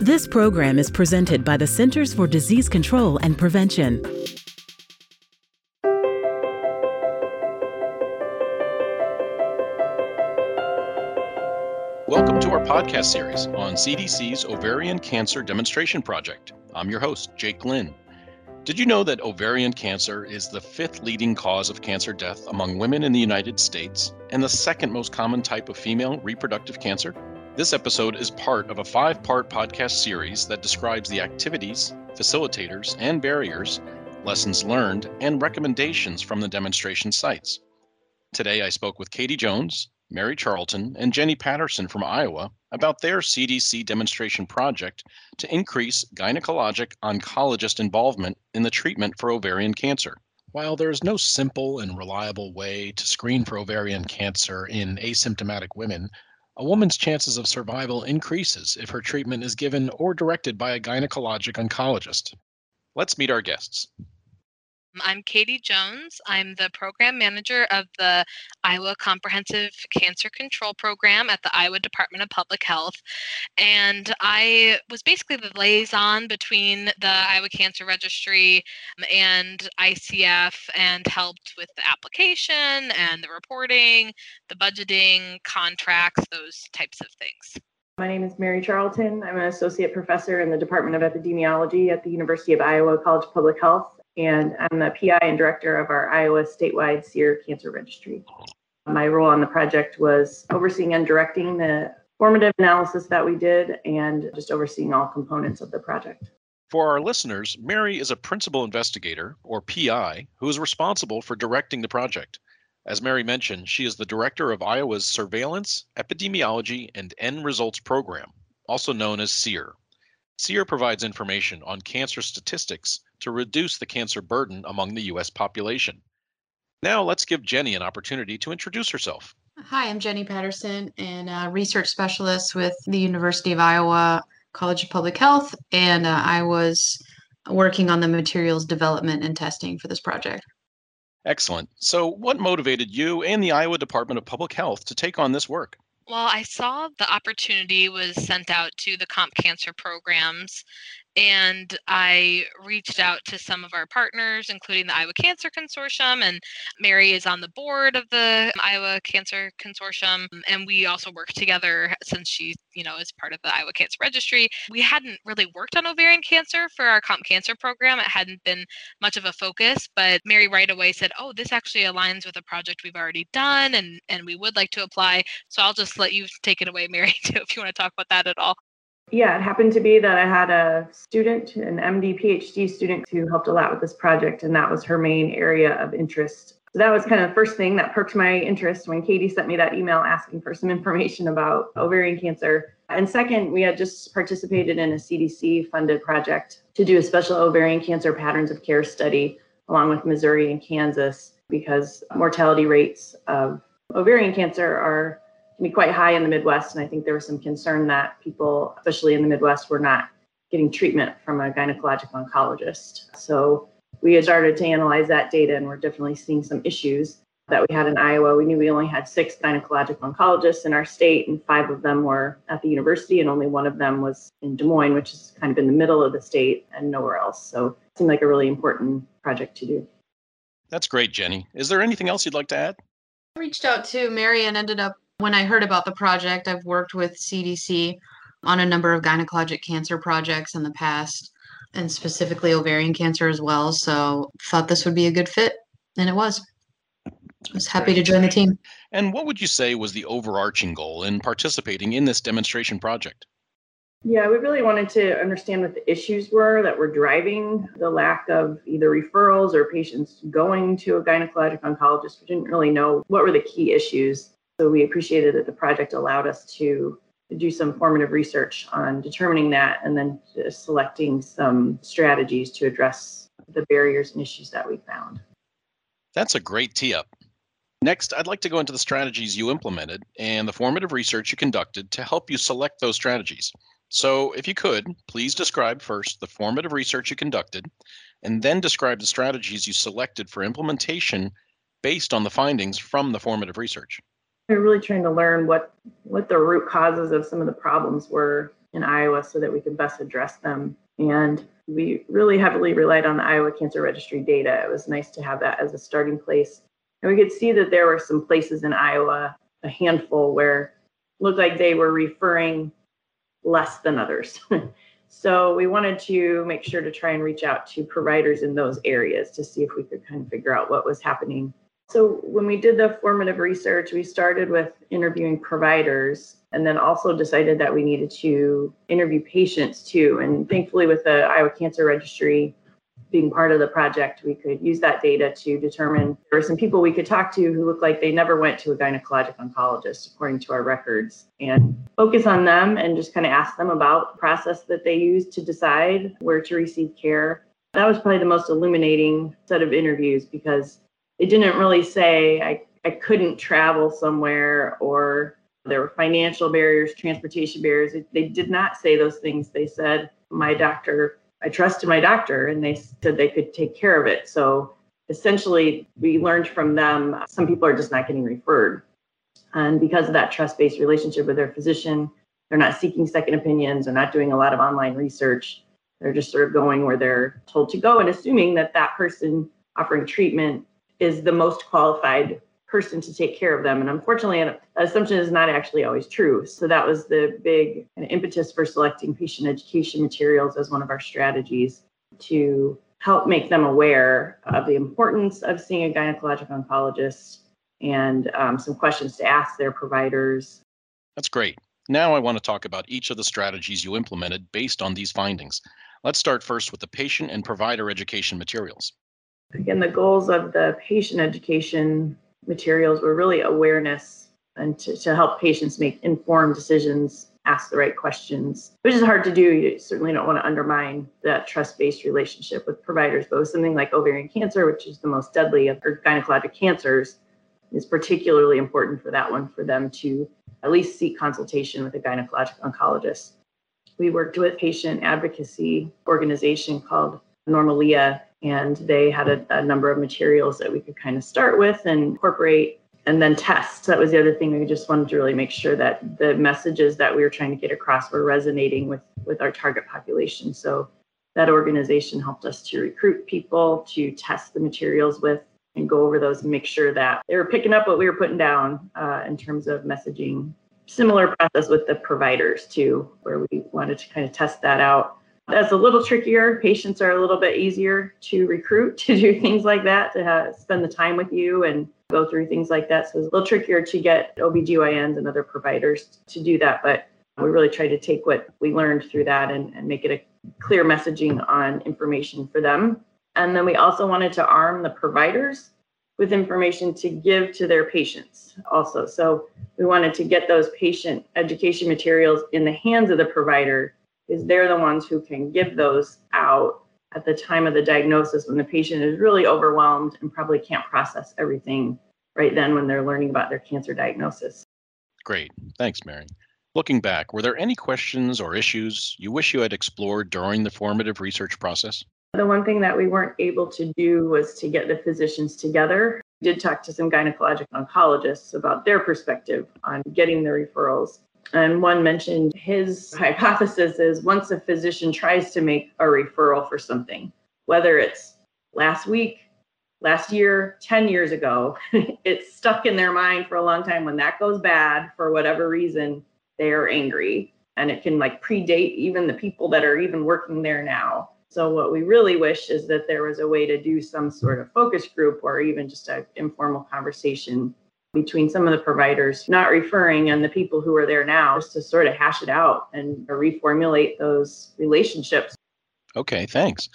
This program is presented by the Centers for Disease Control and Prevention. Welcome to our podcast series on CDC's Ovarian Cancer Demonstration Project. I'm your host, Jake Lynn. Did you know that ovarian cancer is the fifth leading cause of cancer death among women in the United States and the second most common type of female reproductive cancer? This episode is part of a five part podcast series that describes the activities, facilitators, and barriers, lessons learned, and recommendations from the demonstration sites. Today, I spoke with Katie Jones, Mary Charlton, and Jenny Patterson from Iowa about their CDC demonstration project to increase gynecologic oncologist involvement in the treatment for ovarian cancer. While there is no simple and reliable way to screen for ovarian cancer in asymptomatic women, a woman's chances of survival increases if her treatment is given or directed by a gynecologic oncologist. Let's meet our guests. I'm Katie Jones. I'm the program manager of the Iowa Comprehensive Cancer Control Program at the Iowa Department of Public Health. And I was basically the liaison between the Iowa Cancer Registry um, and ICF and helped with the application and the reporting, the budgeting, contracts, those types of things. My name is Mary Charlton. I'm an associate professor in the Department of Epidemiology at the University of Iowa College of Public Health and I'm the PI and director of our Iowa statewide SEER Cancer Registry. My role on the project was overseeing and directing the formative analysis that we did and just overseeing all components of the project. For our listeners, Mary is a principal investigator, or PI, who is responsible for directing the project. As Mary mentioned, she is the director of Iowa's Surveillance, Epidemiology, and End Results Program, also known as SEER. SEER provides information on cancer statistics to reduce the cancer burden among the U.S. population. Now, let's give Jenny an opportunity to introduce herself. Hi, I'm Jenny Patterson, and a research specialist with the University of Iowa College of Public Health, and uh, I was working on the materials development and testing for this project. Excellent. So, what motivated you and the Iowa Department of Public Health to take on this work? Well, I saw the opportunity was sent out to the comp cancer programs and I reached out to some of our partners, including the Iowa Cancer Consortium, and Mary is on the board of the Iowa Cancer Consortium, and we also work together since she, you know, is part of the Iowa Cancer Registry. We hadn't really worked on ovarian cancer for our comp cancer program; it hadn't been much of a focus. But Mary right away said, "Oh, this actually aligns with a project we've already done, and and we would like to apply." So I'll just let you take it away, Mary, too, if you want to talk about that at all. Yeah, it happened to be that I had a student, an MD PhD student, who helped a lot with this project, and that was her main area of interest. So that was kind of the first thing that perked my interest when Katie sent me that email asking for some information about ovarian cancer. And second, we had just participated in a CDC funded project to do a special ovarian cancer patterns of care study along with Missouri and Kansas because mortality rates of ovarian cancer are can be quite high in the Midwest. And I think there was some concern that people, especially in the Midwest, were not getting treatment from a gynecologic oncologist. So we had started to analyze that data and we're definitely seeing some issues that we had in Iowa. We knew we only had six gynecologic oncologists in our state, and five of them were at the university, and only one of them was in Des Moines, which is kind of in the middle of the state and nowhere else. So it seemed like a really important project to do. That's great, Jenny. Is there anything else you'd like to add? I reached out to Mary and ended up when I heard about the project, I've worked with CDC on a number of gynecologic cancer projects in the past, and specifically ovarian cancer as well. So thought this would be a good fit, and it was. I was happy to join the team. And what would you say was the overarching goal in participating in this demonstration project? Yeah, we really wanted to understand what the issues were that were driving the lack of either referrals or patients going to a gynecologic oncologist. We didn't really know what were the key issues so we appreciated that the project allowed us to do some formative research on determining that and then selecting some strategies to address the barriers and issues that we found. That's a great tee up. Next, I'd like to go into the strategies you implemented and the formative research you conducted to help you select those strategies. So, if you could, please describe first the formative research you conducted, and then describe the strategies you selected for implementation based on the findings from the formative research. We were really trying to learn what what the root causes of some of the problems were in Iowa so that we could best address them. And we really heavily relied on the Iowa Cancer Registry data. It was nice to have that as a starting place. And we could see that there were some places in Iowa, a handful, where looked like they were referring less than others. so we wanted to make sure to try and reach out to providers in those areas to see if we could kind of figure out what was happening. So when we did the formative research, we started with interviewing providers and then also decided that we needed to interview patients too. And thankfully, with the Iowa Cancer Registry being part of the project, we could use that data to determine there were some people we could talk to who looked like they never went to a gynecologic oncologist, according to our records, and focus on them and just kind of ask them about the process that they use to decide where to receive care. That was probably the most illuminating set of interviews because they didn't really say I, I couldn't travel somewhere or there were financial barriers, transportation barriers. They did not say those things. They said, my doctor, I trusted my doctor, and they said they could take care of it. So essentially, we learned from them some people are just not getting referred. And because of that trust based relationship with their physician, they're not seeking second opinions, they're not doing a lot of online research. They're just sort of going where they're told to go and assuming that that person offering treatment is the most qualified person to take care of them. And unfortunately, an assumption is not actually always true. So that was the big impetus for selecting patient education materials as one of our strategies to help make them aware of the importance of seeing a gynecologic oncologist and um, some questions to ask their providers. That's great. Now I want to talk about each of the strategies you implemented based on these findings. Let's start first with the patient and provider education materials. Again, the goals of the patient education materials were really awareness and to, to help patients make informed decisions, ask the right questions, which is hard to do. You certainly don't want to undermine that trust based relationship with providers. But with something like ovarian cancer, which is the most deadly of gynecologic cancers, is particularly important for that one for them to at least seek consultation with a gynecologic oncologist. We worked with patient advocacy organization called NormaLeah and they had a, a, number of materials that we could kind of start with and incorporate and then test. So that was the other thing. We just wanted to really make sure that the messages that we were trying to get across were resonating with with our target population. So that organization helped us to recruit people to test the materials with and go over those and make sure that they were picking up what we were putting down uh, in terms of messaging. Similar process with the providers too, where we wanted to kind of test that out that's a little trickier. Patients are a little bit easier to recruit to do things like that, to have, spend the time with you and go through things like that. So it's a little trickier to get OBGYNs and other providers to do that. But we really try to take what we learned through that and, and make it a clear messaging on information for them. And then we also wanted to arm the providers with information to give to their patients also. So we wanted to get those patient education materials in the hands of the provider is they're the ones who can give those out at the time of the diagnosis when the patient is really overwhelmed and probably can't process everything right then when they're learning about their cancer diagnosis. Great. Thanks, Mary. Looking back, were there any questions or issues you wish you had explored during the formative research process? The one thing that we weren't able to do was to get the physicians together. Did talk to some gynecologic oncologists about their perspective on getting the referrals. And one mentioned his hypothesis is once a physician tries to make a referral for something, whether it's last week, last year, 10 years ago, it's stuck in their mind for a long time. When that goes bad for whatever reason, they are angry. And it can like predate even the people that are even working there now. So, what we really wish is that there was a way to do some sort of focus group or even just an informal conversation between some of the providers not referring and the people who are there now just to sort of hash it out and reformulate those relationships. Okay, thanks.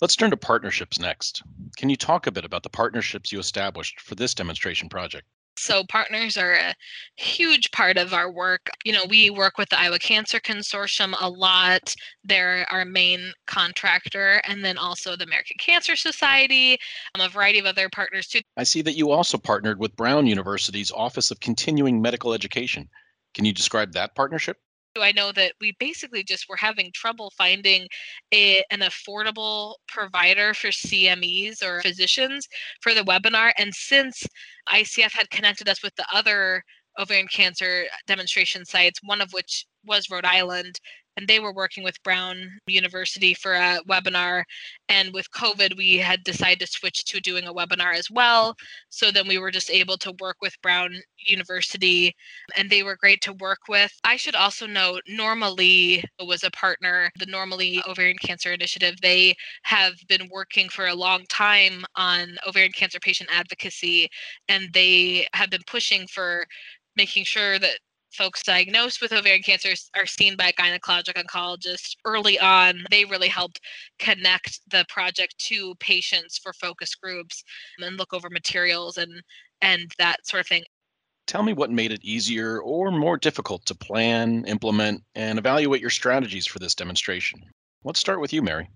Let's turn to partnerships next. Can you talk a bit about the partnerships you established for this demonstration project? So, partners are a huge part of our work. You know, we work with the Iowa Cancer Consortium a lot. They're our main contractor, and then also the American Cancer Society, um, a variety of other partners too. I see that you also partnered with Brown University's Office of Continuing Medical Education. Can you describe that partnership? I know that we basically just were having trouble finding a, an affordable provider for CMEs or physicians for the webinar. And since ICF had connected us with the other ovarian cancer demonstration sites, one of which was Rhode Island, and they were working with Brown University for a webinar. And with COVID, we had decided to switch to doing a webinar as well. So then we were just able to work with Brown University, and they were great to work with. I should also note NormaLeah was a partner, the NormaLeah Ovarian Cancer Initiative. They have been working for a long time on ovarian cancer patient advocacy, and they have been pushing for making sure that folks diagnosed with ovarian cancer are seen by a gynecologic oncologist early on. They really helped connect the project to patients for focus groups and look over materials and and that sort of thing. Tell me what made it easier or more difficult to plan, implement, and evaluate your strategies for this demonstration. Let's start with you, Mary.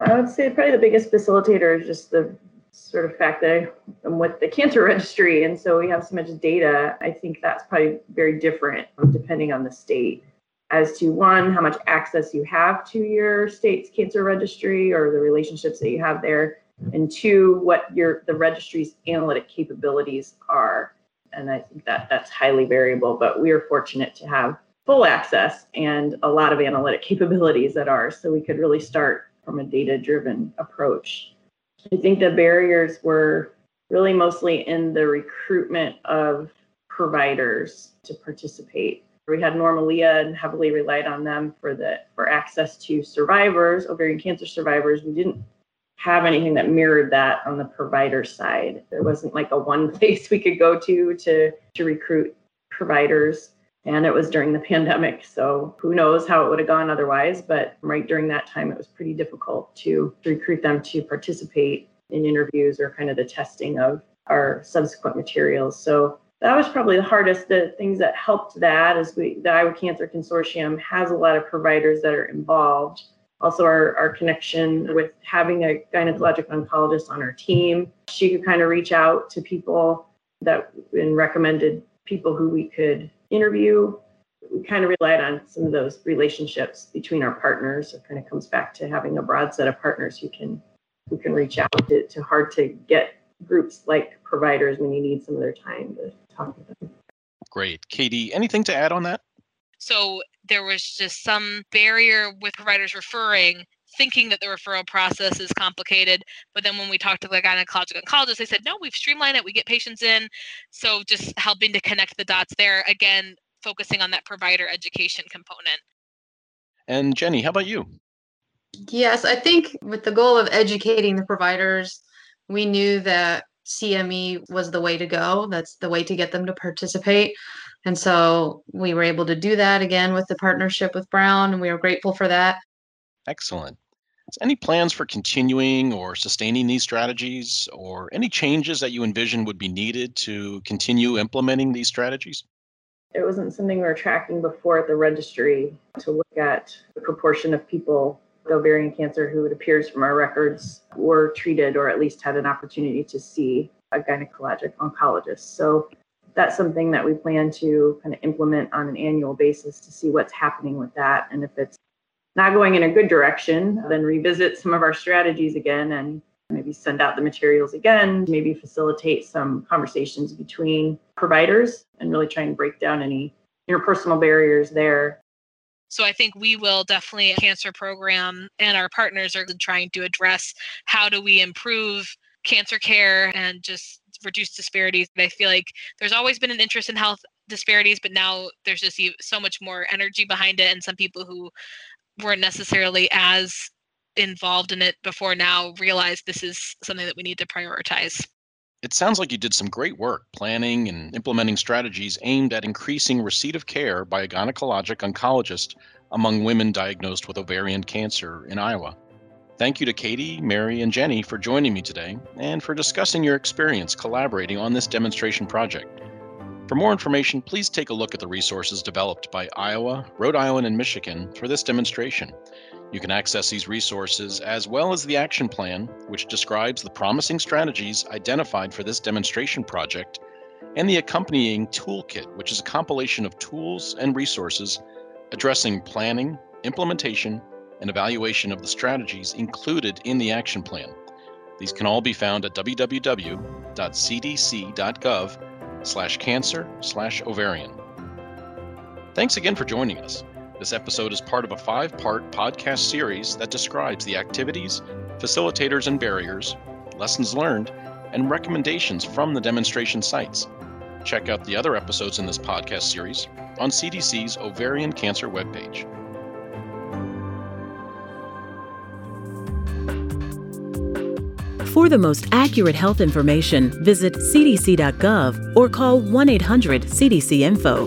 I would say probably the biggest facilitator is just the sort of fact that I'm with the cancer registry, and so we have so much data. I think that's probably very different depending on the state as to one, how much access you have to your state's cancer registry or the relationships that you have there, and two, what your the registry's analytic capabilities are. And I think that that's highly variable, but we are fortunate to have full access and a lot of analytic capabilities at ours, so we could really start from a data-driven approach. I think the barriers were really mostly in the recruitment of providers to participate. We had NormaLeah and heavily relied on them for the for access to survivors, ovarian cancer survivors. We didn't have anything that mirrored that on the provider side. There wasn't like a one place we could go to to to recruit providers and it was during the pandemic so who knows how it would have gone otherwise but right during that time it was pretty difficult to recruit them to participate in interviews or kind of the testing of our subsequent materials. So that was probably the hardest the things that helped that is we the iowa cancer consortium has a lot of providers that are involved. Also our, our connection with having a gynecologic oncologist on our team. She could kind of reach out to people that and recommended people who we could interview. We kind of relied on some of those relationships between our partners. It kind of comes back to having a broad set of partners who can who can reach out to, to hard to get groups like providers when you need some of their time to talk to them. Great. Katie, anything to add on that? So there was just some barrier with providers referring thinking that the referral process is complicated. But then when we talked to the gynecologic oncologist, they said, no, we've streamlined it. We get patients in. So just helping to connect the dots there. Again, focusing on that provider education component. And Jenny, how about you? Yes, I think with the goal of educating the providers, we knew that CME was the way to go. That's the way to get them to participate. And so we were able to do that again with the partnership with Brown, and we were grateful for that. Excellent. Any plans for continuing or sustaining these strategies, or any changes that you envision would be needed to continue implementing these strategies? It wasn't something we were tracking before at the registry to look at the proportion of people with ovarian cancer who it appears from our records were treated or at least had an opportunity to see a gynecologic oncologist. So that's something that we plan to kind of implement on an annual basis to see what's happening with that and if it's not going in a good direction, then revisit some of our strategies again and maybe send out the materials again, maybe facilitate some conversations between providers and really try and break down any interpersonal barriers there. So I think we will definitely cancer program and our partners are trying to address how do we improve cancer care and just reduce disparities. I feel like there's always been an interest in health disparities, but now there's just so much more energy behind it and some people who weren't necessarily as involved in it before now realize this is something that we need to prioritize. It sounds like you did some great work planning and implementing strategies aimed at increasing receipt of care by a gynecologic oncologist among women diagnosed with ovarian cancer in Iowa. Thank you to Katie, Mary, and Jenny for joining me today and for discussing your experience collaborating on this demonstration project. For more information, please take a look at the resources developed by Iowa, Rhode Island, and Michigan for this demonstration. You can access these resources as well as the action plan, which describes the promising strategies identified for this demonstration project, and the accompanying toolkit, which is a compilation of tools and resources addressing planning, implementation, and evaluation of the strategies included in the action plan. These can all be found at www.cdc.gov slash cancer slash ovarian. Thanks again for joining us. This episode is part of a five part podcast series that describes the activities, facilitators and barriers, lessons learned, and recommendations from the demonstration sites. Check out the other episodes in this podcast series on CDC's ovarian cancer webpage. For the most accurate health information, visit cdc.gov or call 1 800 CDC Info.